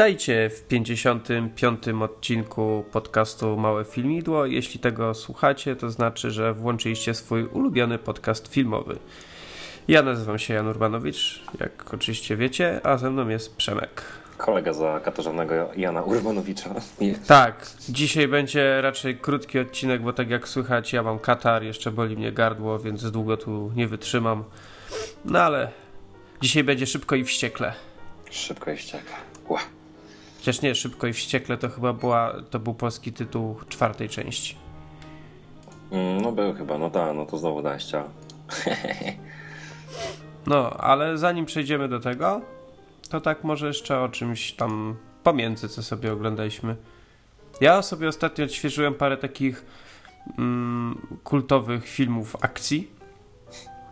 Witajcie w 55. odcinku podcastu Małe Filmidło. Jeśli tego słuchacie, to znaczy, że włączyliście swój ulubiony podcast filmowy. Ja nazywam się Jan Urbanowicz, jak oczywiście wiecie, a ze mną jest Przemek. Kolega zakatarzonego Jana Urbanowicza. Tak, dzisiaj będzie raczej krótki odcinek, bo tak jak słychać, ja mam katar, jeszcze boli mnie gardło, więc długo tu nie wytrzymam. No ale dzisiaj będzie szybko i wściekle. Szybko i wściekle. Ła. Chociaż nie, szybko i wściekle to chyba była, to był polski tytuł czwartej części. Mm, No był chyba, no tak, no to znowu daścia. No, ale zanim przejdziemy do tego, to tak może jeszcze o czymś tam pomiędzy, co sobie oglądaliśmy. Ja sobie ostatnio odświeżyłem parę takich mm, kultowych filmów akcji.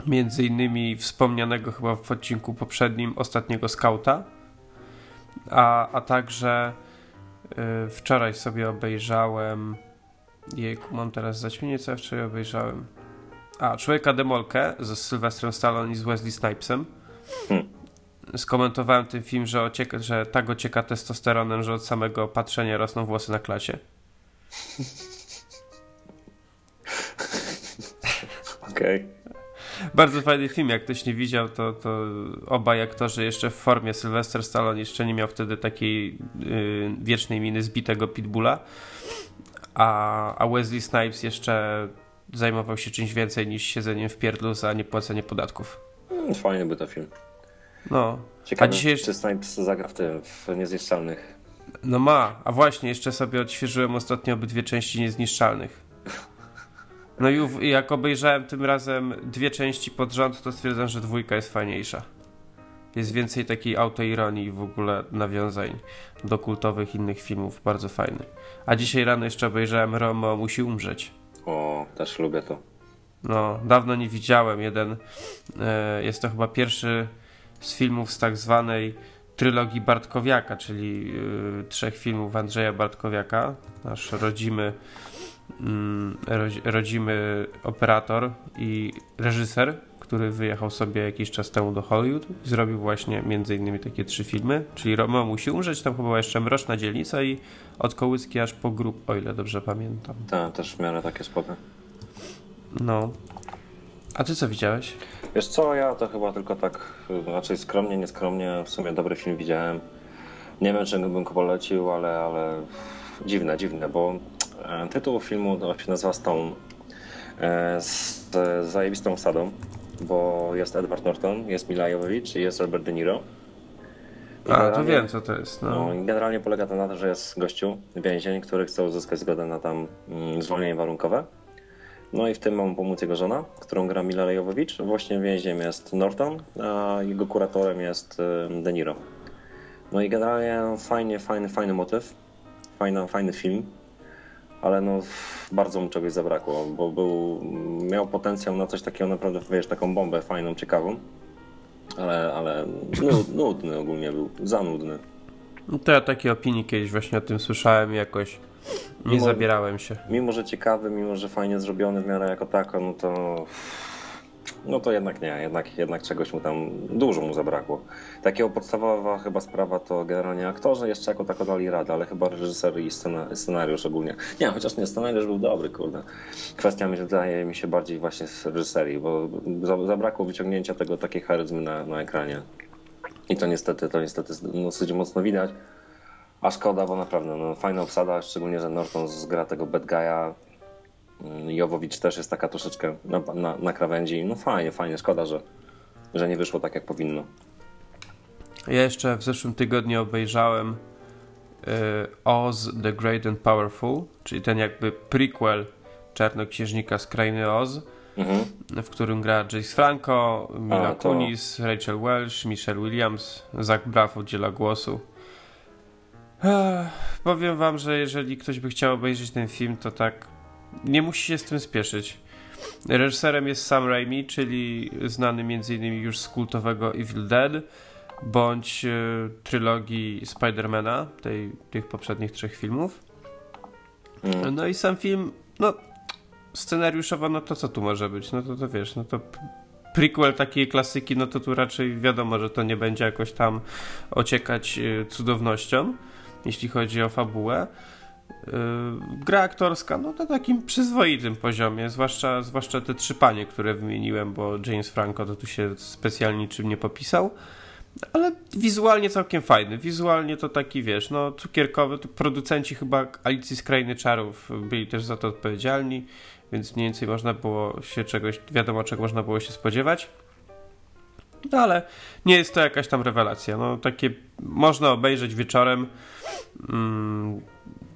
Między innymi wspomnianego chyba w odcinku poprzednim Ostatniego Skauta. A, a także y, wczoraj sobie obejrzałem. Jejku, mam teraz zaćmienie, co ja wczoraj obejrzałem. A, Człowieka Demolkę ze Sylwestrem Stallone i z Wesley Snipesem. Hmm. Skomentowałem ten film, że, ocieka, że tak ocieka testosteronem, że od samego patrzenia rosną włosy na klasie. Okej. Bardzo fajny film, jak ktoś nie widział, to, to obaj aktorzy jeszcze w formie. Sylwester Stallone jeszcze nie miał wtedy takiej yy, wiecznej miny zbitego pitbulla, a, a Wesley Snipes jeszcze zajmował się czymś więcej niż siedzeniem w pierdlu za niepłacenie podatków. Mm, Fajny by to film. No, Ciekawe, A dzisiaj- czy Snipes zagra w tym, w Niezniszczalnych. no ma, a właśnie jeszcze sobie odświeżyłem ostatnio obydwie części Niezniszczalnych. No i jak obejrzałem tym razem dwie części pod rząd, to stwierdzam, że dwójka jest fajniejsza. Jest więcej takiej autoironii i w ogóle nawiązań do kultowych innych filmów, bardzo fajny. A dzisiaj rano jeszcze obejrzałem Romeo musi umrzeć. O, też lubię to. No, dawno nie widziałem. Jeden, e, jest to chyba pierwszy z filmów z tak zwanej trylogii Bartkowiaka, czyli e, trzech filmów Andrzeja Bartkowiaka, nasz rodzimy, rodzi- rodzimy operator i reżyser, który wyjechał sobie jakiś czas temu do Hollywood. Zrobił właśnie między innymi takie trzy filmy, czyli Romeo musi umrzeć, tam chyba jeszcze Mroczna Dzielnica i Od Kołyski aż po grób, o ile dobrze pamiętam. Tak, też w miarę takie spoko. No. A ty co widziałeś? Wiesz co, ja to chyba tylko tak raczej skromnie, nieskromnie. W sumie dobry film widziałem. Nie wiem, czy bym go polecił, ale, ale dziwne, dziwne, bo tytuł filmu to się nazywa Stone e, z, z zajebistą wsadą, bo jest Edward Norton, jest Mila Jovovich i jest Robert De Niro. I A, to wiem co to jest. No. no, generalnie polega to na tym, że jest gościu, więzień, który chce uzyskać zgodę na tam mm, zwolnienie warunkowe. No i w tym ma mu pomóc jego żona, którą gra Mila Jovovich. Właśnie więźniem jest Norton, a jego kuratorem jest De Niro. No i generalnie fajnie, fajny, fajny motyw, fajny, fajny film, ale no bardzo mu czegoś zabrakło, bo był, miał potencjał na coś takiego naprawdę, wiesz, taką bombę fajną, ciekawą, ale, ale nud, nudny ogólnie był, za nudny. No to ja takie opinii kiedyś właśnie o tym słyszałem jakoś nie Mimo- zabierałem się. Mimo, że ciekawy, mimo, że fajnie zrobiony w miarę jako tako, no to no to jednak nie, jednak, jednak czegoś mu tam dużo mu zabrakło. Takiego podstawowa chyba sprawa to generalnie aktorzy jeszcze jako tako dali radę, ale chyba reżyser i scena, scenariusz ogólnie. Nie, chociaż nie, scenariusz był dobry, kurde. Kwestia mi wydaje mi się bardziej właśnie z reżyserii, bo za- zabrakło wyciągnięcia tego takiej charyzmy na, na ekranie. I to niestety, to niestety dosyć mocno widać. A szkoda, bo naprawdę no, fajna obsada, szczególnie, że Norton zgra tego bad guy'a. Mm, Jowowicz też jest taka troszeczkę na, na, na krawędzi. No fajnie, fajnie, szkoda, że, że nie wyszło tak jak powinno. Ja jeszcze w zeszłym tygodniu obejrzałem y, Oz the Great and Powerful, czyli ten jakby prequel Czarnoksiężnika z Krainy Oz. Mhm. w którym gra Jace Franco, Mila A, to- Kunis, Rachel Welch, Michelle Williams, Zach Braff udziela głosu. Ech, powiem wam, że jeżeli ktoś by chciał obejrzeć ten film, to tak nie musi się z tym spieszyć. Reżyserem jest Sam Raimi, czyli znany m.in. już z kultowego Evil Dead, bądź e, trylogii Spidermana, tej, tych poprzednich trzech filmów. Mhm. No i sam film, no scenariuszowo, no to co tu może być? No to, to wiesz, no to prequel takiej klasyki, no to tu raczej wiadomo, że to nie będzie jakoś tam ociekać y, cudownością, jeśli chodzi o fabułę. Y, Gra aktorska, no to takim przyzwoitym poziomie, zwłaszcza, zwłaszcza te trzy panie, które wymieniłem, bo James Franco to tu się specjalnie niczym nie popisał. Ale wizualnie całkiem fajny. Wizualnie to taki, wiesz, no cukierkowy. Tu producenci chyba Alicji z Krainy Czarów byli też za to odpowiedzialni, więc mniej więcej można było się czegoś, wiadomo czego można było się spodziewać. No ale nie jest to jakaś tam rewelacja. No takie można obejrzeć wieczorem, mm,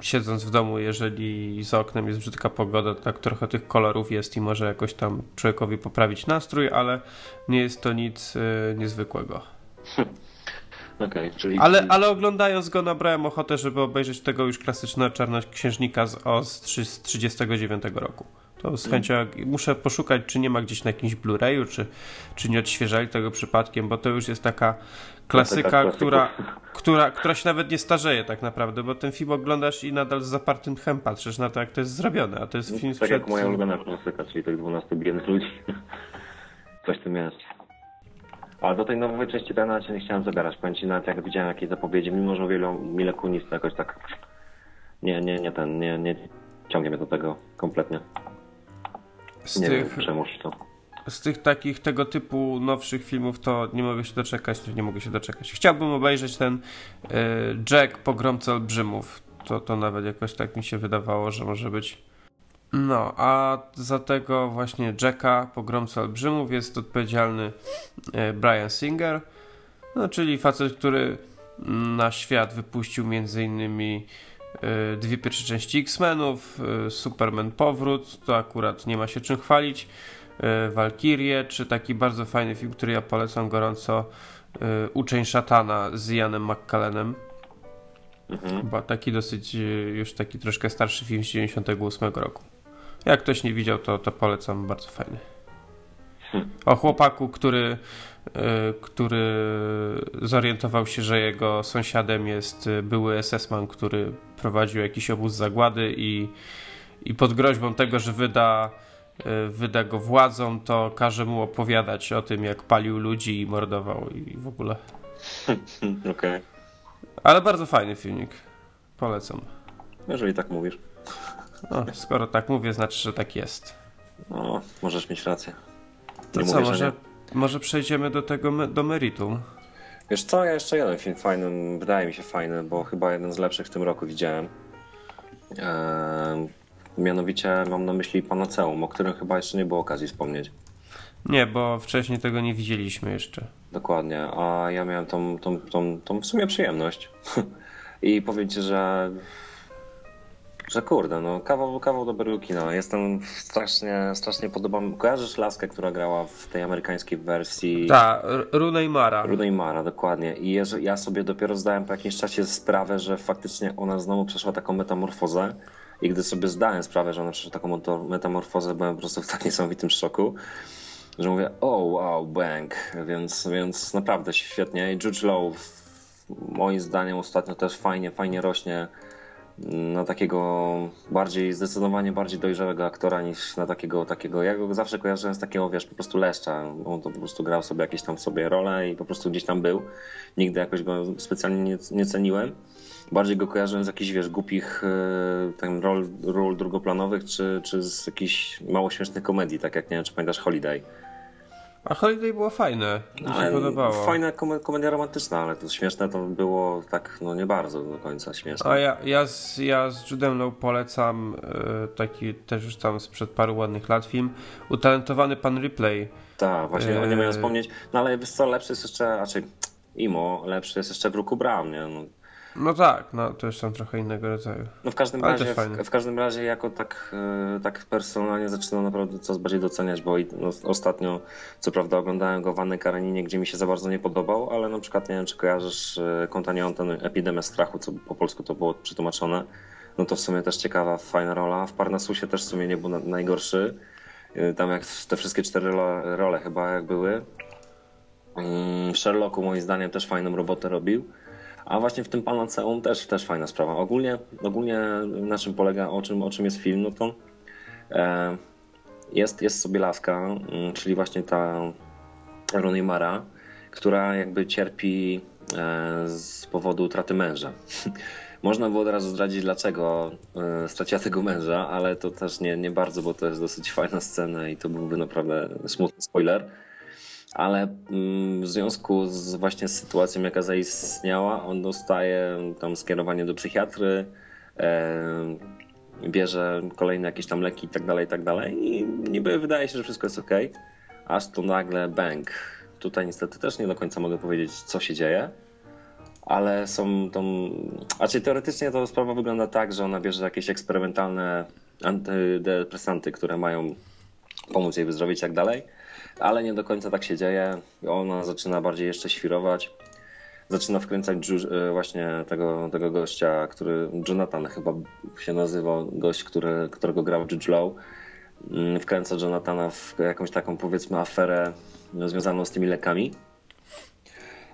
siedząc w domu, jeżeli za oknem jest brzydka pogoda, tak trochę tych kolorów jest i może jakoś tam człowiekowi poprawić nastrój, ale nie jest to nic y, niezwykłego. Okej, czyli... Ale, ale oglądając go nabrałem ochotę, żeby obejrzeć tego już klasycznego czarnoksiężnika z Oz 3 z 39 roku. To z chęcią muszę poszukać, czy nie ma gdzieś na jakimś Blu-rayu, czy, czy nie odświeżali tego przypadkiem, bo to już jest taka klasyka, Taka która, która, która się nawet nie starzeje tak naprawdę, bo ten film oglądasz i nadal z zapartym tchem patrzysz na to, jak to jest zrobione, a to jest film Tak sprzed... jak moja ulubiona klasyka, czyli tych 12 biednych ludzi. Coś w tym jest. Ale do tej nowej części Dana cię nie chciałem zabierać. Powiem ci, nawet jak widziałem jakieś zapowiedzi, mimo że wielu Mile Kunis jakoś tak... Nie, nie, nie ten, nie, nie ciągnie mnie do tego kompletnie. Z Nie tych, wiem, przemusz to. z tych takich tego typu nowszych filmów to nie mogę się doczekać, nie mogę się doczekać. Chciałbym obejrzeć ten y, Jack Pogromca Olbrzymów. To, to nawet jakoś tak mi się wydawało, że może być. No, a za tego właśnie Jacka Pogromca Olbrzymów jest odpowiedzialny y, Brian Singer, no, czyli facet, który na świat wypuścił między innymi dwie pierwsze części X-Menów, y, Superman Powrót, to akurat nie ma się czym chwalić, y, Valkyrie, czy taki bardzo fajny film, który ja polecam gorąco, Uczeń Szatana z Janem McKellenem. Mhm. Chyba taki dosyć, już taki troszkę starszy film z 98 roku. Jak ktoś nie widział, to, to polecam, bardzo fajny. O chłopaku, który, y, który zorientował się, że jego sąsiadem jest y, były SS-man, który prowadził jakiś obóz zagłady i, i pod groźbą tego, że wyda, y, wyda go władzom, to każe mu opowiadać o tym, jak palił ludzi i mordował i w ogóle. Okej. Ale bardzo fajny filmik. Polecam. Jeżeli tak mówisz. No, skoro tak mówię, znaczy, że tak jest. No, możesz mieć rację. To Nie co, mówię, że może, może przejdziemy do tego, do meritum? Wiesz co, ja jeszcze jeden film fajny, wydaje mi się fajny, bo chyba jeden z lepszych w tym roku widziałem. Eee, mianowicie mam na myśli Panaceum, o którym chyba jeszcze nie było okazji wspomnieć. Nie, bo wcześniej tego nie widzieliśmy jeszcze. Dokładnie, a ja miałem tą, tą, tą, tą w sumie przyjemność. I powiem ci, że że kurde, no kawał, kawał dobrego kina. Jestem strasznie, strasznie podoba mi. Kojarzysz laskę, która grała w tej amerykańskiej wersji Ta, R- Runa i Mara. I Mara, dokładnie. I jeżeli, ja sobie dopiero zdałem po jakimś czasie sprawę, że faktycznie ona znowu przeszła taką metamorfozę. I gdy sobie zdałem sprawę, że ona przeszła taką metamorfozę, byłem po prostu w tak niesamowitym szoku, że mówię, o wow, bang. Więc, więc naprawdę świetnie. I Jude Law moim zdaniem ostatnio też fajnie, fajnie rośnie na takiego bardziej, zdecydowanie bardziej dojrzałego aktora niż na takiego, takiego, ja go zawsze kojarzyłem z takiego, wiesz, po prostu leszcza. On to po prostu grał sobie jakieś tam sobie role i po prostu gdzieś tam był. Nigdy jakoś go specjalnie nie, nie ceniłem. Bardziej go kojarzyłem z jakichś, wiesz, głupich e, tam ról, ról drugoplanowych, czy, czy z jakichś mało śmiesznych komedii, tak jak, nie wiem, czy pamiętasz Holiday. A Holiday było fajne. Mi się Ale podobało. Fajna kome- komedia romantyczna, ale to śmieszne to było tak, no nie bardzo do końca śmieszne. A ja, ja, z, ja z Judem Law polecam e, taki też już tam sprzed paru ładnych lat film Utalentowany Pan Ripley. Tak, właśnie o nie miałem wspomnieć. No ale wiesz co, lepszy jest jeszcze, raczej Imo, lepszy jest jeszcze w Ruku Bram, nie? No, No tak, no to już są trochę innego rodzaju. No w każdym Ale razie, w, w każdym razie jako tak, e, tak personalnie zaczynam naprawdę coraz bardziej doceniać, bo i, no, ostatnio co prawda oglądałem go w Anny Kareninie, gdzie mi się za bardzo nie podobał, ale na przykład nie wiem czy kojarzysz e, Kąta ten Epidemia Strachu, co po polsku to było przetłumaczone, no to w sumie też ciekawa, fajna rola. W Parnasusie też w sumie nie był na, najgorszy. E, Tam jak te wszystkie cztery role, role chyba jak były. Mm, W Sherlocku moim zdaniem też fajną robotę robił. A właśnie w tym Panaceum też, też fajna sprawa. Ogólnie, ogólnie na czym polega, o czym, o czym jest film, no to e, jest, jest sobie laska, mm, czyli właśnie ta Rooney Mara, która jakby cierpi e, z powodu utraty męża. Można było od razu zdradzić, dlaczego e, straciła tego męża, ale to też nie, nie bardzo, bo to jest dosyć fajna scena i to byłby naprawdę smutny spoiler ale mm, w związku z właśnie sytuacją, jaka zaistniała, on dostaje tam skierowanie do psychiatry, bierze kolejne jakieś tam leki i tak dalej, i tak i niby wydaje się, że wszystko jest ok, aż to nagle bang. Tutaj niestety też nie do końca mogę powiedzieć, co się dzieje, ale są tam... Znaczy teoretycznie to sprawa wygląda tak, że ona bierze jakieś eksperymentalne antydepresanty, które mają pomóc jej wyzdrowieć i tak dalej, ale nie do końca tak się dzieje. Ona zaczyna bardziej jeszcze świrować. Zaczyna wkręcać e, właśnie tego, tego gościa, który Jonathan chyba się nazywał, gość, który, którego grał Jude Law. Mm, Wkręca Jonathana w jakąś taką powiedzmy aferę związaną z tymi lekami.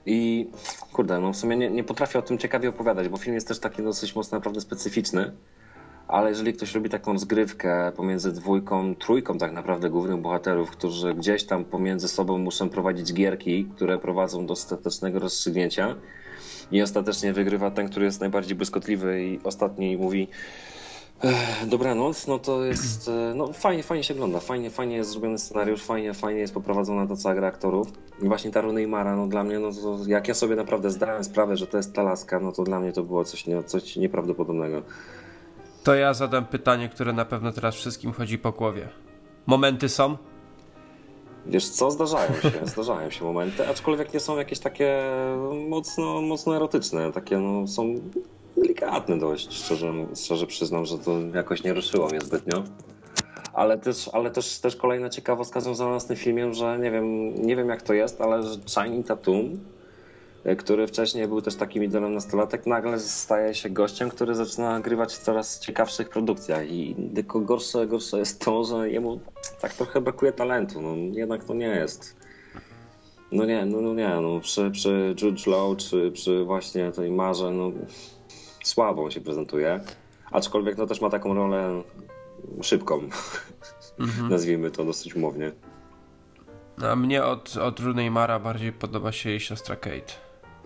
I kurde, no w sumie nie, nie potrafię o tym ciekawie opowiadać, bo film jest też taki dosyć mocno naprawdę specyficzny. Ale jeżeli ktoś robi taką zgrywkę pomiędzy dwójką, trójką tak naprawdę głównych bohaterów, którzy gdzieś tam pomiędzy sobą muszą prowadzić gierki, które prowadzą do ostatecznego rozstrzygnięcia i ostatecznie wygrywa ten, który jest najbardziej błyskotliwy i ostatni mówi "Ech, dobranoc, no to jest, e, no fajnie, fajnie się ogląda, fajnie, fajnie jest zrobiony scenariusz, fajnie, fajnie jest poprowadzona ta cała gra aktorów. I właśnie ta Rooney Mara, no dla mnie, no to jak ja sobie naprawdę zdałem sprawę, że to jest ta laska, no to dla mnie to było coś, nie, coś nieprawdopodobnego. To ja zadam pytanie, które na pewno teraz wszystkim chodzi po głowie. Momenty są? Wiesz co, zdarzają się, zdarzają się momenty, aczkolwiek nie są jakieś takie mocno, mocno erotyczne, takie no, są delikatne dość, szczerze, szczerze przyznam, że to jakoś nie ruszyło mnie zbytnio. Ale też, ale też, też kolejna ciekawostka związana z tym filmem, że nie wiem, nie wiem jak to jest, ale że Channing Tatum, który wcześniej był też takim idolem nastolatek, nagle staje się gościem, który zaczyna nagrywać w coraz ciekawszych produkcjach. I tylko gorsze, gorsze jest to, że jemu tak trochę brakuje talentu, no jednak to nie jest. No nie, no, no nie, no przy, przy Jude Law, czy przy właśnie tej Marze, no słabo się prezentuje, aczkolwiek no też ma taką rolę szybką, nazwijmy to dosyć umownie. A mnie od, od Rooney Mara bardziej podoba się jej siostra Kate,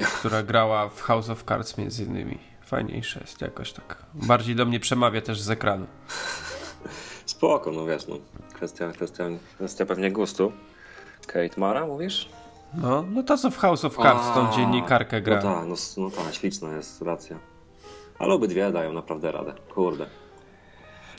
która grała w House of Cards między innymi. Fajniejsza jest jakoś tak. Bardziej do mnie przemawia też z ekranu. Spoko, no wiesz, no kwestia, kwestia, kwestia pewnie gustu. Kate Mara, mówisz? No, no to co w House of Cards, tą A, dziennikarkę gra. No tak, no, no tak, śliczna jest, racja. Ale obydwie dają naprawdę radę, kurde.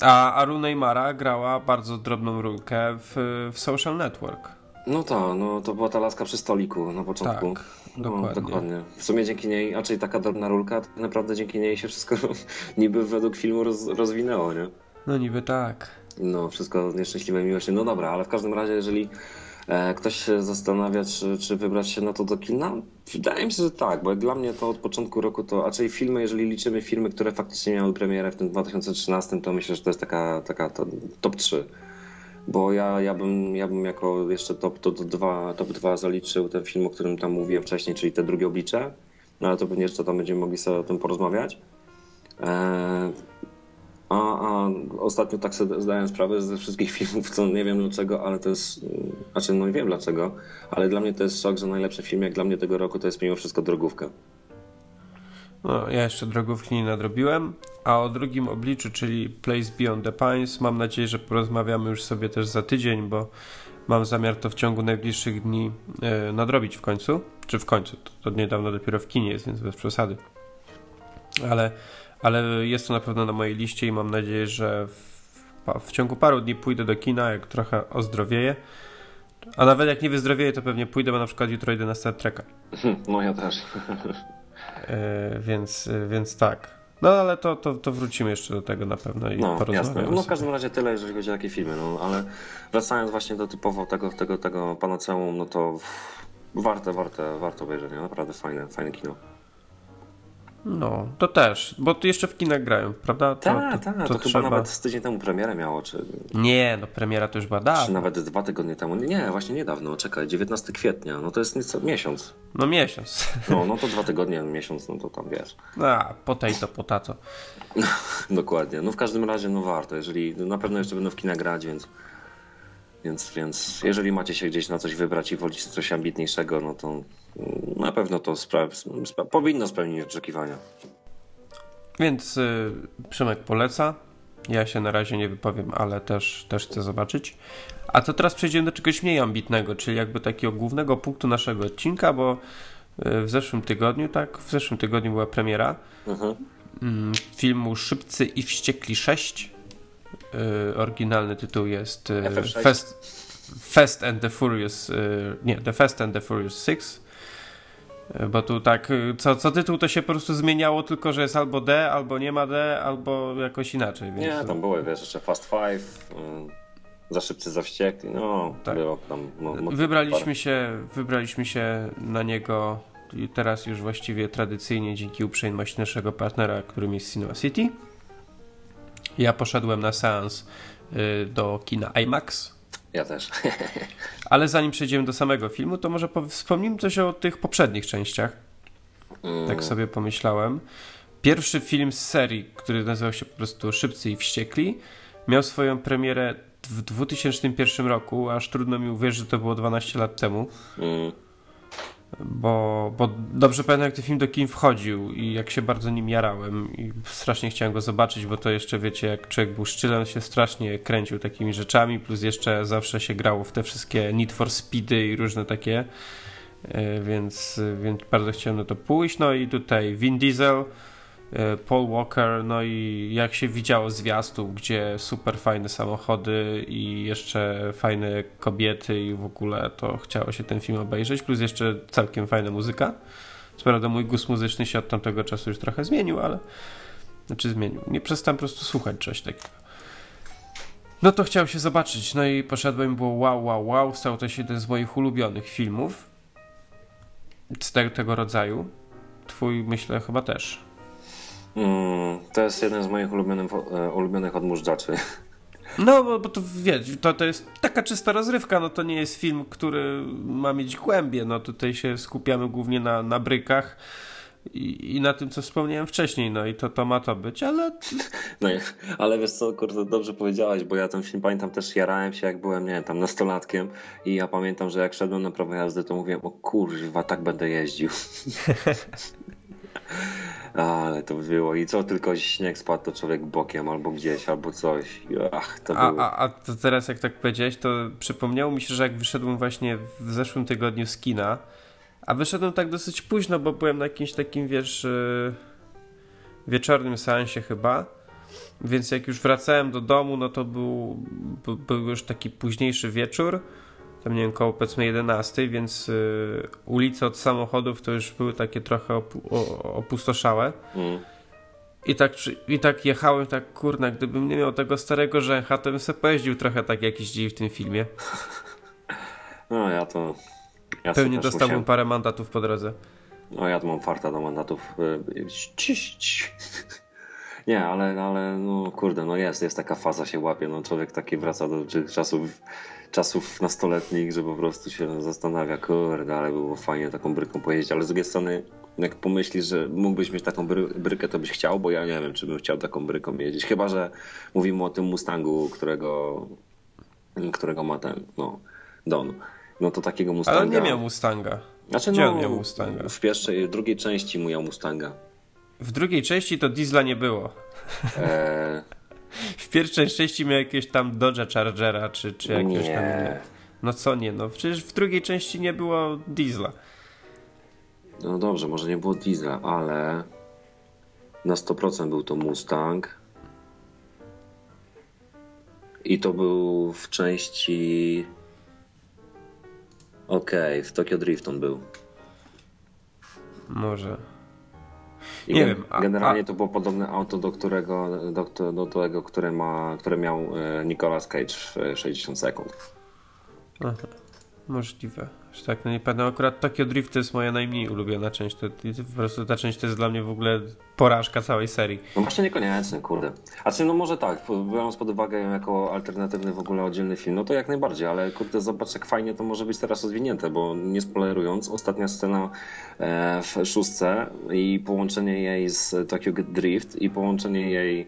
A, a Rooney Mara grała bardzo drobną rolkę w, w Social Network. No tak, no to była ta laska przy stoliku na początku. Tak, No, dokładnie. dokładnie. W sumie dzięki niej, a czyli taka drobna rulka, tak naprawdę dzięki niej się wszystko niby według filmu roz, rozwinęło, nie? No niby tak. No, wszystko nieszczęśliwe miłości. No dobra, ale w każdym razie, jeżeli e, ktoś się zastanawia, czy, czy wybrać się na to do kina, wydaje mi się, że tak, bo dla mnie to od początku roku to, a czyli filmy, jeżeli liczymy filmy, które faktycznie miały premierę w tym 2013, to myślę, że to jest taka, taka to, top 3. Bo ja, ja, bym, ja bym jako jeszcze top, top, 2, top 2 zaliczył ten film, o którym tam mówiłem wcześniej, czyli te drugie oblicze. No ale to pewnie jeszcze tam będziemy mogli sobie o tym porozmawiać. E, a, a ostatnio tak sobie zdałem sprawę ze wszystkich filmów, co nie wiem dlaczego, ale to jest. Znaczy, no wiem dlaczego, ale dla mnie to jest szok, że najlepszy film jak dla mnie tego roku to jest mimo wszystko drogówka. No, ja jeszcze drogówki nie nadrobiłem. A o drugim obliczu, czyli Place Beyond the Pines, mam nadzieję, że porozmawiamy już sobie też za tydzień, bo mam zamiar to w ciągu najbliższych dni e, nadrobić w końcu. Czy w końcu? To, niedawno dopiero w kinie jest, więc bez przesady. Ale, ale jest to na pewno na mojej liście i mam nadzieję, że w, w ciągu paru dni pójdę do kina, jak trochę ozdrowieję. A nawet jak nie wyzdrowieję, to pewnie pójdę, bo na przykład jutro idę na Star Treka. No ja też. E, więc, więc tak. No ale to, to, to wrócimy jeszcze do tego na pewno i No, porozmawiamy. No w każdym razie tyle, jeżeli chodzi o takie filmy, no ale wracając właśnie do typowo tego, tego, tego Panaceum, no to warte, warte, warto obejrzenia, naprawdę fajne, fajne kino. No, to też, bo tu jeszcze w kinach grają, prawda? To, Tak, tak, to, chyba trzeba... nawet z tydzień temu premierę miało, czy, Nie, no premiera to już była dawno. czy nawet dwa tygodnie temu. Nie, właśnie niedawno, czekaj, 19 kwietnia, no to jest nieco, miesiąc. No miesiąc. No, no to dwa tygodnie, miesiąc, no to tam wiesz. A, potato, potato. Dokładnie. No w każdym razie, no warto, jeżeli na pewno jeszcze będą w kinach grać, więc, więc, więc jeżeli macie się gdzieś na coś wybrać i wolicie coś ambitniejszego, no to na pewno to spra- spra- powinno spełnić oczekiwania. Więc y, Przemek poleca. Ja się na razie nie wypowiem, ale też, też chcę zobaczyć. A to teraz przejdziemy do czegoś mniej ambitnego, czyli jakby takiego głównego punktu naszego odcinka, bo y, w zeszłym tygodniu, tak, w zeszłym tygodniu była premiera Mhm. mm, filmu Szybcy i Wściekli 6. Y, oryginalny tytuł jest y, FF6. Fast, Fast and the Furious, y, nie, The Fast and the Furious 6. Y, Bo tu tak, y, co, co tytuł to się po prostu zmieniało, tylko że jest albo D, albo nie ma D, albo jakoś inaczej. Więc... Nie, tam były, wiesz, jeszcze Fast Five, ym, za szybcy, za wściekli, no, Tak. było tam. No, no, Wybraliśmy się, wybraliśmy się na niego teraz już właściwie tradycyjnie dzięki uprzejmości naszego partnera, którym jest Cinema City. Ja poszedłem na seans y, do kina IMAX, Ja też. ale zanim przejdziemy do samego filmu, to może wspomnimy coś o tych poprzednich częściach. Mm, Tak sobie pomyślałem. Pierwszy film z serii, który nazywał się po prostu Szybcy i Wściekli, miał swoją premierę w 2001 roku, aż trudno mi uwierzyć, że to było 12 lat temu. mm, Bo, bo dobrze pamiętam, jak ten film do kin wchodził i jak się bardzo nim jarałem i strasznie chciałem go zobaczyć, bo to jeszcze, wiecie, jak człowiek był szczylem, się strasznie kręcił takimi rzeczami, plus jeszcze zawsze się grało w te wszystkie Need for Speedy i różne takie, E, więc, więc bardzo chciałem na to pójść. No i tutaj Vin Diesel, Paul Walker, no i jak się widziało zwiastu, gdzie super fajne samochody i jeszcze fajne kobiety i w ogóle to chciało się ten film obejrzeć, plus jeszcze całkiem fajna muzyka. Co prawda mój gust muzyczny się od tamtego czasu już trochę zmienił, ale znaczy zmienił. Nie przestałem po prostu słuchać czegoś takiego. No to chciał się zobaczyć, no i poszedłem, było wow, wow, wow, stał to się jeden z moich ulubionych filmów z te, tego rodzaju. Twój, myślę, chyba też. Mm, to jest jeden z moich ulubionych, e, ulubionych odmóżdżaczy. No, bo, bo to wiesz, to, to jest taka czysta rozrywka, no to nie jest film, który ma mieć głębie, no tutaj się skupiamy głównie na, na brykach i, i na tym, co wspomniałem wcześniej, no i to, to ma to być, ale No, ale wiesz co, kurde, dobrze powiedziałeś, bo ja ten film pamiętam też jarałem się jak byłem, nie wiem, tam nastolatkiem i ja pamiętam, że jak szedłem na prawo jazdy, to mówiłem, o kurwa, tak będę jeździł. Ale to było i co tylko śnieg spadł, to człowiek bokiem albo gdzieś, albo coś. Ach, to A, było. a, a to teraz jak tak powiedziałeś, to przypomniało mi się, że jak wyszedłem właśnie w zeszłym tygodniu z kina, a wyszedłem tak dosyć późno, bo byłem na jakimś takim, wiesz, yy, wieczornym seansie chyba, więc jak już wracałem do domu, no to był, był już taki późniejszy wieczór, tam nie wiem, koło powiedzmy 11, więc yy, ulice od samochodów to już były takie trochę opu- opustoszałe. Mm. I tak, I tak jechałem, tak kurna, gdybym nie miał tego starego rzęcha, to bym sobie pojeździł trochę tak, jak jeździli w tym filmie. No ja to. Ja Pewnie dostałbym musiałem- parę mandatów po drodze. No ja tu mam farta do mandatów. y, Nie, ale, ale no kurde, no jest, jest taka faza się łapie, no człowiek taki wraca do tych czasów, czasów nastoletnich, że po prostu się zastanawia, kurde, ale było fajnie taką bryką pojeździć, ale z drugiej strony jak pomyślisz, że mógłbyś mieć taką bry, brykę, to byś chciał, bo ja nie wiem, czy bym chciał taką bryką jeździć, chyba, że mówimy o tym Mustangu, którego, którego ma ten, no, Don. No to takiego Mustanga... Ale on nie miał Mustanga. Znaczy, Gdzie no, on miał Mustanga? W pierwszej, w drugiej części mu miał Mustanga. W drugiej części to diesla nie było. Eee, W pierwszej części miał jakiegoś tam Dodge'a Chargera, czy, czy jakiegoś tam nie. innego. No co nie, no przecież w drugiej części nie było diesla. No dobrze, może nie było diesla, ale na 100% był to Mustang. I to był w części. Okej, w Tokyo Drift on był. Może. I Nie wiem, a- Generalnie a- to było podobne auto, do którego, do, do tego, które, ma, które miał e, Nicolas Cage w e, 60 sekund. Aha, możliwe. Tak, no nie pamiętam. Akurat Tokyo Drift to jest moja najmniej ulubiona część. To, po prostu ta część to jest dla mnie w ogóle porażka całej serii. No właśnie niekoniecznie, kurde. A czy no może tak, biorąc pod uwagę ją jako alternatywny w ogóle oddzielny film, no to jak najbardziej, ale kurde zobacz jak fajnie to może być teraz rozwinięte, bo nie spoilerując, ostatnia scena e, w szóstce i połączenie jej z Tokyo Drift i połączenie jej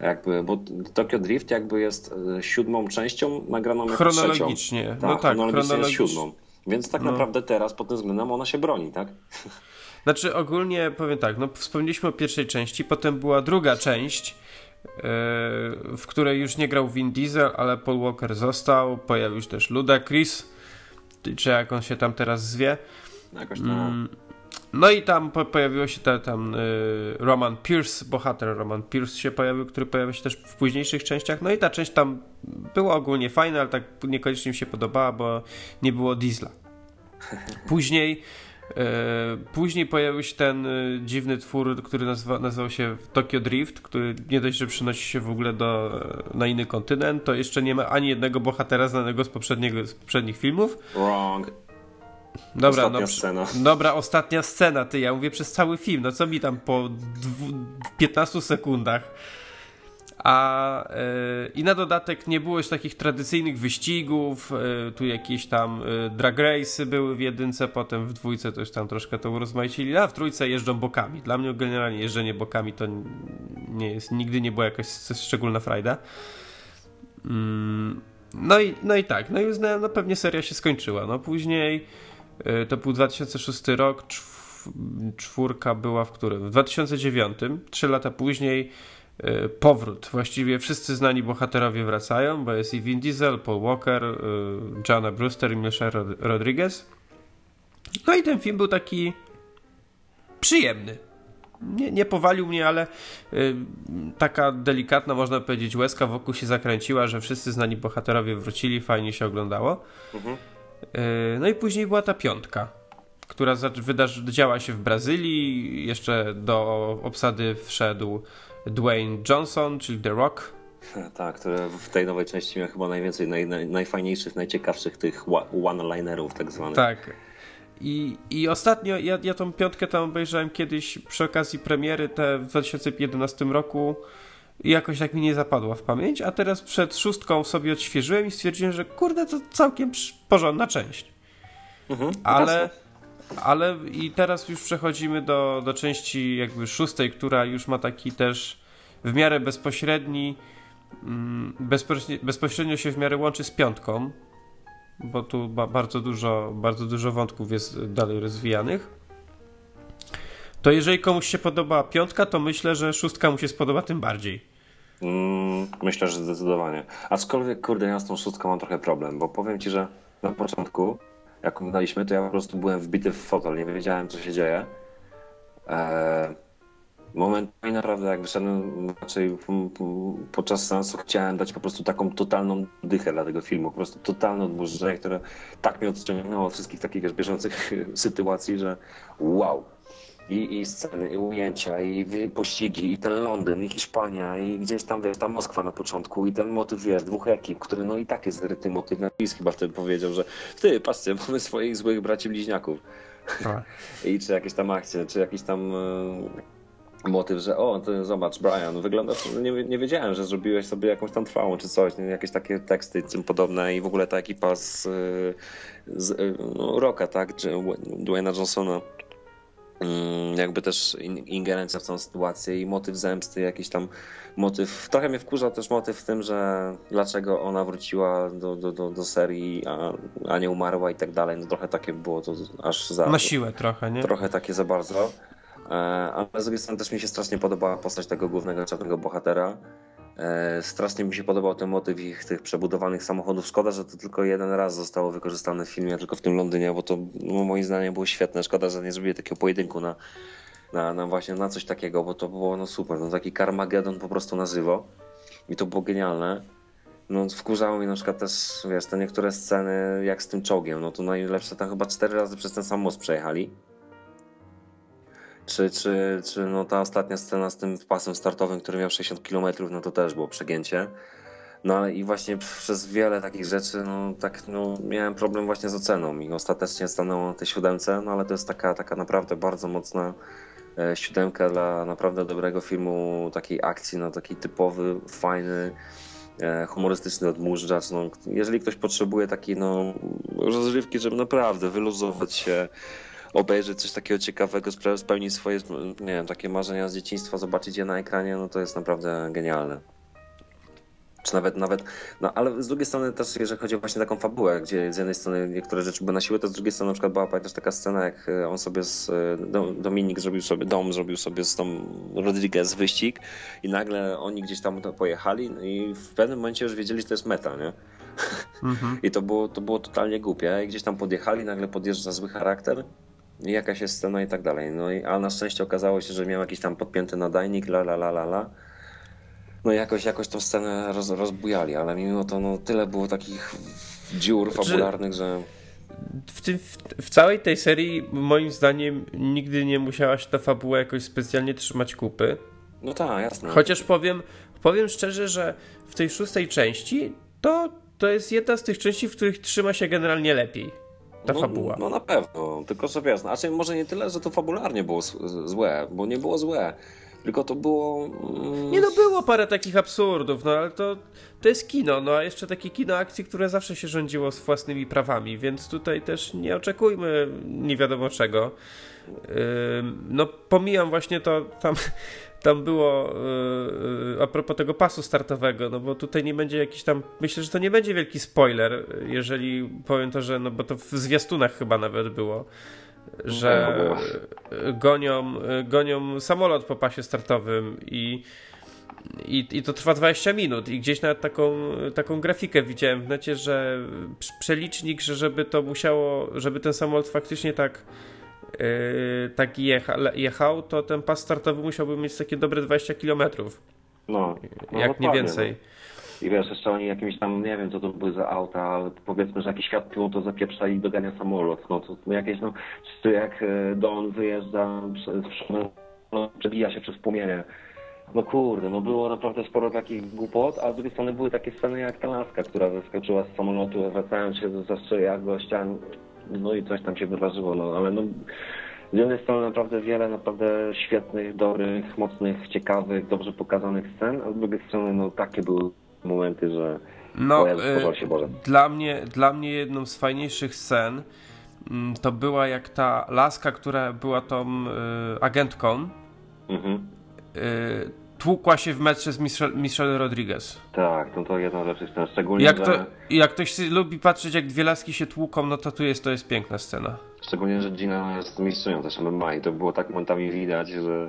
jakby, bo Tokyo Drift jakby jest e, siódmą częścią nagraną jako Chronologicznie. trzecią. No tak, chronologicznie jest chronologicznie. siódmą. Więc tak No. naprawdę teraz pod tym względem ona się broni, tak? Znaczy ogólnie powiem tak, no wspomnieliśmy o pierwszej części, potem była druga część, yy, w której już nie grał Vin Diesel, ale Paul Walker został, pojawił się też Ludacris, czy jak on się tam teraz zwie. Jakoś tam. Mm, No i tam po, pojawiło się te, tam y, Roman Pierce, bohater Roman Pierce się pojawił, który pojawia się też w późniejszych częściach. No i ta część tam była ogólnie fajna, ale tak niekoniecznie mi się podobała, bo nie było Diesla. Później y, później pojawił się ten y, dziwny twór, który nazywa, nazywał się Tokyo Drift, który nie dość, że przynosi się w ogóle do, na inny kontynent, to jeszcze nie ma ani jednego bohatera znanego z, poprzedniego, z poprzednich filmów. Wrong. Dobra, Ostatnia no, scena. Dobra, ostatnia scena, ty, ja mówię przez cały film, no co mi tam po dwu, 15 sekundach. A yy, i na dodatek nie było już takich tradycyjnych wyścigów, yy, tu jakieś tam yy, drag race'y były w jedynce, potem w dwójce to już tam troszkę to urozmaicili, a w trójce jeżdżą bokami. Dla mnie generalnie jeżdżenie bokami to nie jest, nigdy nie była jakaś szczególna frajda. Mm, no i, no i tak, no i uznałem, no pewnie seria się skończyła. No później to był 2006 rok, czw- czwórka była w którym? W 2009, trzy lata później y, powrót. Właściwie wszyscy znani bohaterowie wracają, bo jest i Vin Diesel, Paul Walker, y, Jana Brewster i Michelle Rod- Rodriguez. No i ten film był taki przyjemny. Nie, nie powalił mnie, ale y, taka delikatna, można powiedzieć, łezka wokół się zakręciła, że wszyscy znani bohaterowie wrócili, fajnie się oglądało. Mhm. Y, no i później była ta piątka, która zac- wydarzy- działa się w Brazylii. Jeszcze do obsady wszedł Dwayne Johnson, czyli The Rock. Tak, które w tej nowej części miał chyba najwięcej, naj, naj, najfajniejszych, najciekawszych tych one-linerów tak zwanych. Tak. I, I ostatnio, ja, ja tą piątkę tam obejrzałem kiedyś przy okazji premiery te w 2011 roku i jakoś tak mi nie zapadła w pamięć, a teraz przed szóstką sobie odświeżyłem i stwierdziłem, że kurde, to całkiem porządna część. Mhm, Ale, ale i teraz już przechodzimy do, do części jakby szóstej, która już ma taki też w miarę bezpośredni, mm, bezpośrednio, bezpośrednio się w miarę łączy z piątką, bo tu ba, bardzo, dużo, bardzo dużo wątków jest dalej rozwijanych. To jeżeli komuś się podoba piątka, to myślę, że szóstka mu się spodoba tym bardziej. Mm, myślę, że zdecydowanie. Aczkolwiek, kurde, ja z tą szóstką mam trochę problem, bo powiem ci, że na początku, jak oglądaliśmy, to ja po prostu byłem wbity w fotel, nie wiedziałem, co się dzieje. Eee, momentami naprawdę, jak wyszedłem raczej podczas seansu, chciałem dać po prostu taką totalną dychę dla tego filmu, po prostu totalne odburzenie, które tak mnie odciągnęło od wszystkich takich bieżących sytuacji, że wow. I, I sceny, i ujęcia, i pościgi, i ten Londyn, i Hiszpania, i gdzieś tam, wiesz, ta Moskwa na początku, i ten motyw, wiesz, dwóch ekip, który no i tak jest ryty motyw. Napis chyba wtedy powiedział, że ty, patrzcie, mamy swoich złych braci bliźniaków. I czy jakieś tam akcje, czy jakiś tam e, motyw, że o, to zobacz, Brian, wyglądasz, nie, nie wiedziałem, że zrobiłeś sobie jakąś tam trwałą, czy coś, nie? jakieś takie teksty tym podobne i w ogóle ta ekipa z, e, z e, no, Rocka, tak, czy Dwayna Johnsona, jakby też in- ingerencja w tą sytuację i motyw zemsty, jakiś tam motyw. Trochę mnie wkurza też motyw w tym, że dlaczego ona wróciła do, do, do, do serii, a, a nie umarła i tak dalej. No trochę takie było to aż za. Na siłę trochę, nie? Trochę takie za bardzo. E, Ale z drugiej strony też mi się strasznie podobała postać tego głównego czarnego bohatera. E, Strasznie mi się podobał ten motyw ich tych przebudowanych samochodów. Szkoda, że to tylko jeden raz zostało wykorzystane w filmie, tylko w tym Londynie, bo to no, moim zdaniem było świetne. Szkoda, że nie zrobili takiego pojedynku na, na, na właśnie na coś takiego, bo to było no super. No, taki Carmageddon po prostu nazywał i to było genialne. No, wkurzało mi na przykład też, wiesz, te niektóre sceny jak z tym czołgiem. No to najlepsze tam chyba cztery razy przez ten sam most przejechali. Czy, czy, czy no ta ostatnia scena z tym pasem startowym, który miał 60 km, no to też było przegięcie. No i właśnie przez wiele takich rzeczy, no tak, no miałem problem właśnie z oceną i ostatecznie stanęło na tej siódemce, no ale to jest taka, taka naprawdę bardzo mocna e, siódemka dla naprawdę dobrego filmu, takiej akcji, no taki typowy, fajny, e, humorystyczny odmurzacz. No, jeżeli ktoś potrzebuje takiej no, rozrywki, żeby naprawdę wyluzować się, obejrzeć coś takiego ciekawego, spełnić swoje, nie wiem, takie marzenia z dzieciństwa, zobaczyć je na ekranie, no to jest naprawdę genialne. Czy nawet, nawet, no ale z drugiej strony też, jeżeli chodzi o właśnie taką fabułę, gdzie z jednej strony niektóre rzeczy były na siłę, to z drugiej strony na przykład była pamiętasz taka scena, jak e, on sobie z, e, Dom- Dominik zrobił sobie, Dom zrobił sobie z tą Rodriguez wyścig i nagle oni gdzieś tam pojechali i w pewnym momencie już wiedzieli, że to jest meta, nie? Mhm. I to było, to było totalnie głupie. I gdzieś tam podjechali, nagle podjeżdża zły charakter jakaś jest scena i tak dalej. No i, a na szczęście okazało się, że miał jakiś tam podpięty nadajnik, la la la la la. No jakoś, jakoś tą scenę roz, rozbujali, ale mimo to no, tyle było takich dziur Znaczy- fabularnych, że... W, tym, w, w całej tej serii, moim zdaniem, nigdy nie musiała się ta fabuła jakoś specjalnie trzymać kupy. No tak, jasne. Chociaż powiem, powiem szczerze, że w tej szóstej części to, to jest jedna z tych części, w których trzyma się generalnie lepiej ta no, fabuła. No na pewno, tylko że wiesz, znaczy może nie tyle, że to fabularnie było złe, bo nie było złe, tylko to było... Mm, Nie no, było parę takich absurdów, no ale to, to jest kino, no a jeszcze takie kino akcji, które zawsze się rządziło z własnymi prawami, więc tutaj też nie oczekujmy nie wiadomo czego. Ym, No pomijam właśnie to, tam, tam było yy, a propos tego pasu startowego, no bo tutaj nie będzie jakiś tam, myślę, że to nie będzie wielki spoiler, jeżeli powiem to, że, no bo to w zwiastunach chyba nawet było, że No, było. gonią, gonią samolot po pasie startowym i i, I to trwa 20 minut i gdzieś nawet taką, taką grafikę widziałem w necie, że prz- przelicznik, że żeby to musiało, żeby ten samolot faktycznie tak tak jecha, jechał, to ten pas startowy musiałby mieć takie dobre 20 km, No, no jak nie więcej. No. I wiesz, jeszcze oni jakimś tam, nie wiem co to były za auta, ale powiedzmy, że jakiś świat pilotu zapieprzali i dogania samolot. No to jakieś, no, czy jak e, Don wyjeżdża no, przebija się przez płomienie. No kurde, no było naprawdę sporo takich głupot, a z drugiej strony były takie sceny jak ta laska, która wyskoczyła z samolotu, wracając się zastrzeja gościa, no i coś tam się wydarzyło, no ale no z jednej strony naprawdę wiele naprawdę świetnych, dobrych, mocnych, ciekawych, dobrze pokazanych scen, a z drugiej strony no takie były momenty, że No, Jezus, y, się Boże. dla, mnie, dla mnie jedną z fajniejszych scen mm, to była jak ta laska, która była tą y, agentką, Mhm. y, tłukła się w metrze z Michelle, Michelle Rodriguez. Tak, no to jedna rzecz jest ten, szczególnie, Jak, że, to, jak ktoś lubi patrzeć, jak dwie laski się tłuką, no to tu jest, to jest piękna scena. szczególnie, że Gina jest mistrzynią też MMA i to było tak momentami widać, że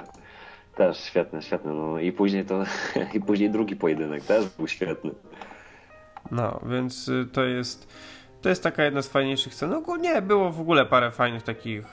też świetne, świetne, no i później to, i później drugi pojedynek też był świetny. No, więc y, to jest. To jest taka jedna z fajniejszych scen. Ogólnie było w ogóle parę fajnych takich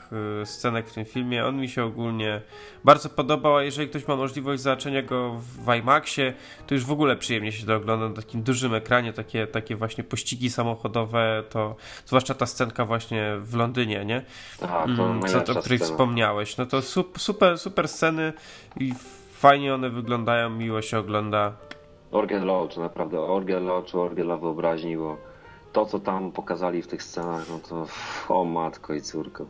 y, scenek w tym filmie. On mi się ogólnie bardzo podobał, a jeżeli ktoś ma możliwość zobaczenia go w IMAXie, to już w ogóle przyjemnie się to ogląda na takim dużym ekranie, takie, takie właśnie pościgi samochodowe, to zwłaszcza ta scenka właśnie w Londynie, nie? A, to Mm, co, o której scena. wspomniałeś. No to sup, super, super sceny i fajnie one wyglądają, miło się ogląda. Orgel Lodge, naprawdę Orgel Lodge, Orgel dla wyobraźni, bo to, co tam pokazali w tych scenach, no to o matko i córko.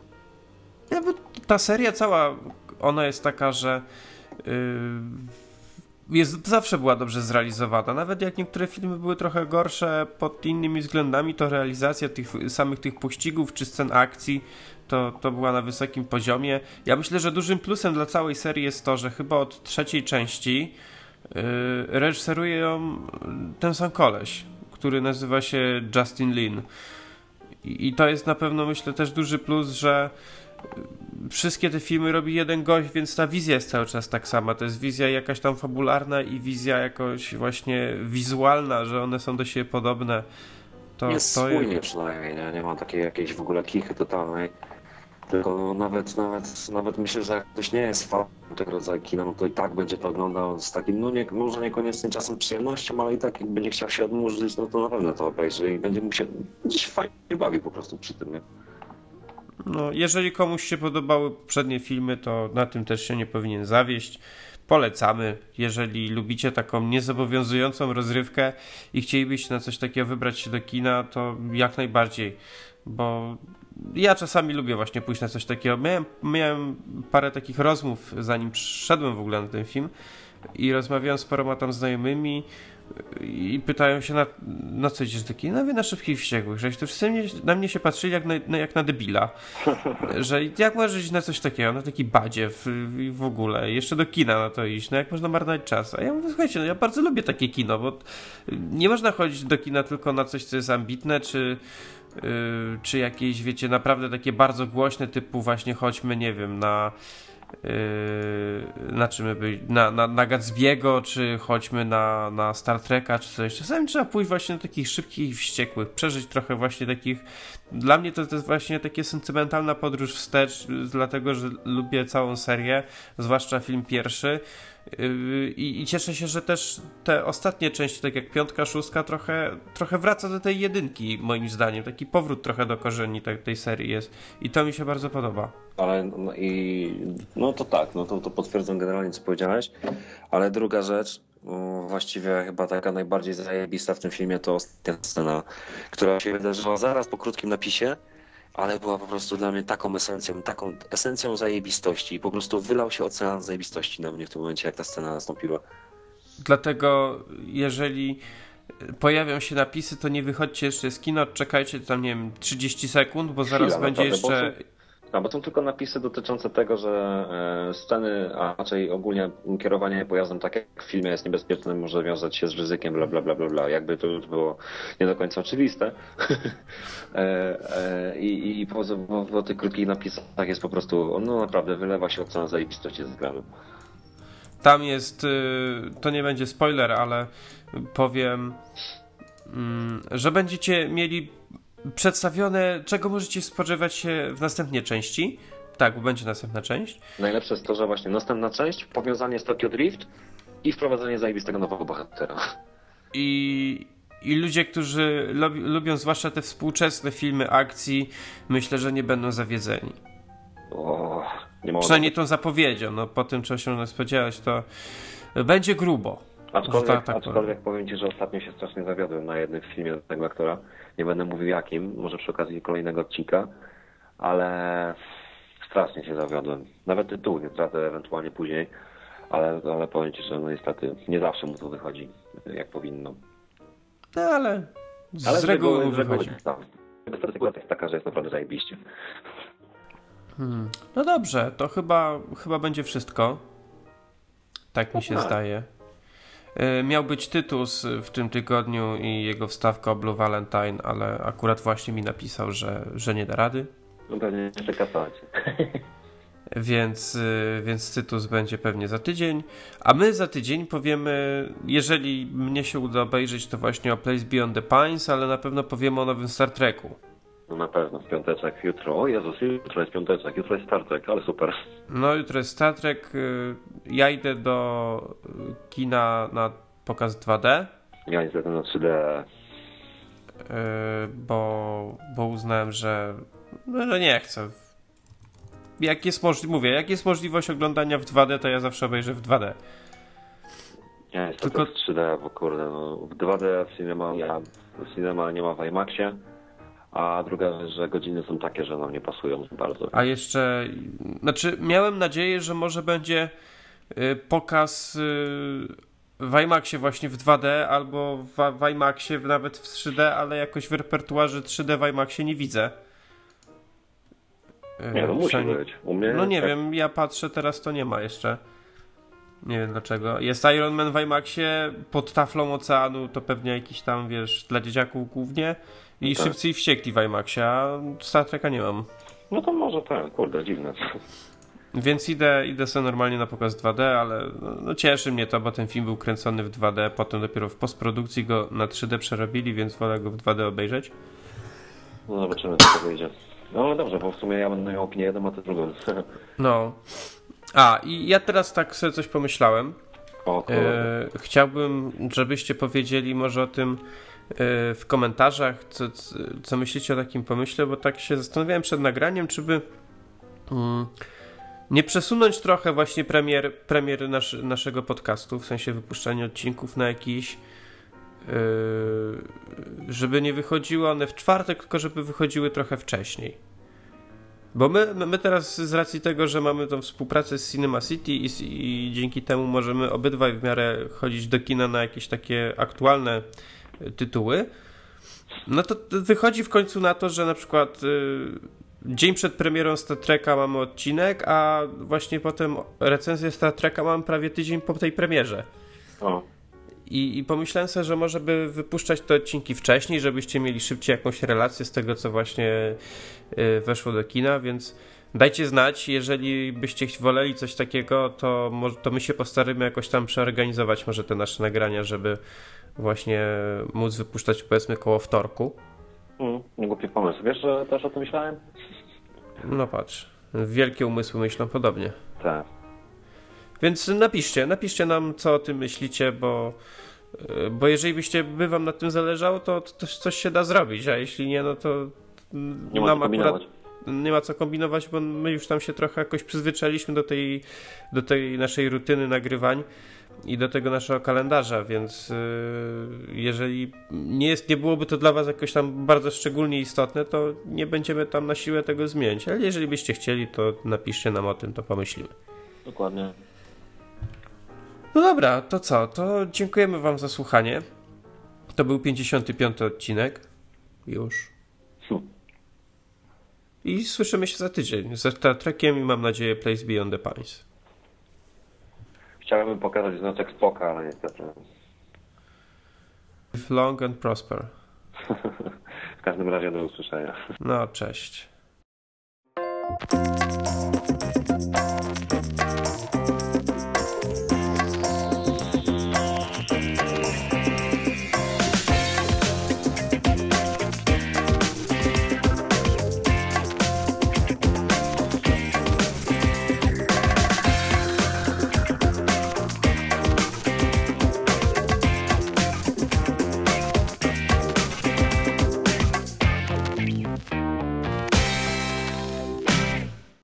Nie, bo ta seria cała, ona jest taka, że yy, jest, zawsze była dobrze zrealizowana. Nawet jak niektóre filmy były trochę gorsze pod innymi względami, to realizacja tych samych tych pościgów czy scen akcji to, to była na wysokim poziomie. Ja myślę, że dużym plusem dla całej serii jest to, że chyba od trzeciej części yy, reżyseruje ją ten sam koleś, który nazywa się Justin Lin. I, to jest na pewno, myślę, też duży plus, że wszystkie te filmy robi jeden gość, więc ta wizja jest cały czas tak sama. To jest wizja jakaś tam fabularna i wizja jakoś właśnie wizualna, że one są do siebie podobne. To, jest to spójnie przynajmniej, nie? nie ma takiej jakiejś w ogóle kichy totalnej. Tylko nawet, nawet, nawet myślę, że jak ktoś nie jest fanem tego rodzaju kina, no to i tak będzie to oglądał z takim, no nie, może niekoniecznie czasem przyjemnością, ale i tak jak będzie chciał się odmurzyć, no to na pewno to obejrzy i będzie mu się gdzieś fajnie bawi po prostu przy tym, nie? No, jeżeli komuś się podobały poprzednie filmy, to na tym też się nie powinien zawieść. Polecamy. Jeżeli lubicie taką niezobowiązującą rozrywkę i chcielibyście na coś takiego wybrać się do kina, to jak najbardziej. Bo ja czasami lubię właśnie pójść na coś takiego. Miałem, miałem parę takich rozmów, zanim przyszedłem w ogóle na ten film i rozmawiałem z paroma tam znajomymi i pytają się na, na co idziesz kina? No, na szybkich wściekłych, że to wszyscy mnie, na mnie się patrzyli jak na, jak na debila. Że jak możesz iść na coś takiego, na taki badziew i w ogóle, jeszcze do kina na to iść, no jak można marnować czas? A ja mówię, słuchajcie, no ja bardzo lubię takie kino, bo nie można chodzić do kina tylko na coś, co jest ambitne, czy czy jakieś, wiecie, naprawdę takie bardzo głośne, typu właśnie chodźmy, nie wiem, na Yy, na czym by, na, na, na czy chodźmy na, na Star Treka, czy coś. Czasami trzeba pójść właśnie do takich szybkich i wściekłych, przeżyć trochę właśnie takich. Dla mnie to, to jest właśnie takie sentymentalna podróż wstecz, dlatego że lubię całą serię, zwłaszcza film pierwszy. Yy, I, I, cieszę się, że też te ostatnie części, tak jak piątka, szóstka, trochę, trochę wraca do tej jedynki, moim zdaniem. Taki powrót trochę do korzeni tej, tej serii jest. I to mi się bardzo podoba. Ale no i no to tak, no to, to potwierdzam generalnie, co powiedziałeś. Ale druga rzecz, właściwie chyba taka najbardziej zajebista w tym filmie, to ostatnia scena, która się wydarzyła zaraz po krótkim napisie ale była po prostu dla mnie taką esencją, taką esencją zajebistości. Po prostu wylał się ocean zajebistości na mnie w tym momencie, jak ta scena nastąpiła. Dlatego, jeżeli pojawią się napisy, to nie wychodźcie jeszcze z kina, czekajcie tam, nie wiem, 30 sekund, bo zaraz Chwila, będzie naprawdę, jeszcze... No, bo są tylko napisy dotyczące tego, że e, sceny, a raczej ogólnie kierowanie pojazdem, tak jak w filmie, jest niebezpieczne, może wiązać się z ryzykiem, bla, bla, bla, bla, bla. Jakby to już było nie do końca oczywiste. e, e, I i po, po, po, tych krótkich napisach jest po prostu, no naprawdę, wylewa się ocena zajebistości z ekranu. Tam jest, y, to nie będzie spoiler, ale powiem, mm, że będziecie mieli przedstawione, czego możecie spodziewać się w następnej części. Tak, bo będzie następna część. Najlepsze jest to, że właśnie następna część, powiązanie z Tokyo Drift i wprowadzenie zajebistego nowego bohatera. I, i ludzie, którzy lubi, lubią zwłaszcza te współczesne filmy akcji, myślę, że nie będą zawiedzeni. O, nie Przynajmniej tą zapowiedzią. No, po tym, czego się nas spodziewać, to będzie grubo. Aczkolwiek, tak, tak aczkolwiek powiem Ci, że ostatnio się strasznie zawiodłem na jednym filmie tego aktora. Nie będę mówił jakim, może przy okazji kolejnego odcinka, ale strasznie się zawiodłem. Nawet tytuł nie tracę ewentualnie później, ale, ale powiem Ci, że no niestety nie zawsze mu to wychodzi jak powinno. No ale z, ale z reguły mu wychodzi. Statystyka jest taka, że jest naprawdę zajebiście. Hmm. No dobrze, to chyba, chyba będzie wszystko. Tak mi się no, zdaje. E, miał być Tytus w tym tygodniu i jego wstawka o Blue Valentine, ale akurat właśnie mi napisał, że, że nie da rady. No pewnie jeszcze kasać. Więc, e, więc Tytus będzie pewnie za tydzień. A my za tydzień powiemy, jeżeli mnie się uda obejrzeć, to właśnie o Place Beyond the Pines, ale na pewno powiemy o nowym Star Treku. No na pewno, w piąteczek, jutro. O Jezus, jutro jest piąteczek, jutro jest Star Trek, ale super. No jutro jest Star Trek. Y, ja idę do kina na pokaz 2D. Ja niestety na 3D. Y, bo, bo uznałem, że no, że nie chcę. Jak jest możliwość, mówię, jak jest możliwość oglądania w 2D, to ja zawsze obejrzę w 2D. Ja niestety Tylko... w 3D, bo kurde, no, w 2D w cinema, ja, w cinema nie ma w IMAXie a druga rzecz, że godziny są takie, że nam nie pasują bardzo. A jeszcze, znaczy miałem nadzieję, że może będzie y, pokaz y, w IMAXie właśnie w 2D albo w, w IMAXie nawet w 3D, ale jakoś w repertuarze 3D w IMAXie nie widzę. Y, nie, no musi być. U mnie no nie tak. wiem, ja patrzę, teraz to nie ma jeszcze. Nie wiem dlaczego. Jest Iron Man w IMAXie, pod taflą oceanu to pewnie jakiś tam, wiesz, dla dzieciaków głównie. I tak. szybcy i wściekli w IMAXie, a Star Treka nie mam. No to może tak, kurde, dziwne. Więc idę, idę sobie normalnie na pokaz 2D, ale no, cieszy mnie to, bo ten film był kręcony w 2D, potem dopiero w postprodukcji go na 3D przerobili, więc wolę go w 2D obejrzeć. No zobaczymy, co to wyjdzie. No dobrze, bo w sumie ja będę miał opinię jedną, a ty drugą. No. A, i ja teraz tak sobie coś pomyślałem. O, e, chciałbym, żebyście powiedzieli może o tym, w komentarzach, co, co, myślicie o takim pomyśle, bo tak się zastanawiałem przed nagraniem, czy by mm, nie przesunąć trochę właśnie premier, premier nasz, naszego podcastu, w sensie wypuszczania odcinków na jakiś Yy, żeby nie wychodziły one w czwartek, tylko żeby wychodziły trochę wcześniej. Bo my, my teraz z racji tego, że mamy tą współpracę z Cinema City i, i dzięki temu możemy obydwaj w miarę chodzić do kina na jakieś takie aktualne tytuły, no to wychodzi w końcu na to, że na przykład y, dzień przed premierą Star Treka mamy odcinek, a właśnie potem recenzję Star Treka mamy prawie tydzień po tej premierze. O. I, I pomyślałem sobie, że może by wypuszczać te odcinki wcześniej, żebyście mieli szybciej jakąś relację z tego, co właśnie y, weszło do kina, więc dajcie znać, jeżeli byście woleli coś takiego, to, to my się postaramy jakoś tam przeorganizować może te nasze nagrania, żeby właśnie móc wypuszczać powiedzmy koło wtorku. Mm, nie głupi pomysł. Wiesz, że też o tym myślałem? No patrz, wielkie umysły myślą podobnie. Tak. Więc napiszcie, napiszcie nam, co o tym myślicie, bo, bo jeżeli byście, by wam na tym zależało, to, to coś się da zrobić, a jeśli nie, no to nie ma co kombinować. nie ma co kombinować, bo my już tam się trochę jakoś przyzwyczailiśmy do tej, do tej naszej rutyny nagrywań i do tego naszego kalendarza, więc jeżeli nie, jest, nie byłoby to dla Was jakoś tam bardzo szczególnie istotne, to nie będziemy tam na siłę tego zmieniać. Ale jeżeli byście chcieli, to napiszcie nam o tym, to pomyślimy. Dokładnie. No dobra, to co? To dziękujemy Wam za słuchanie. To był 55 odcinek. Już. I słyszymy się za tydzień ze Star Trekiem i mam nadzieję Place Beyond the Pines. Chciałem pokazać znaczek Spoka, ale niestety. Live long and prosper. w każdym razie do usłyszenia. No, cześć.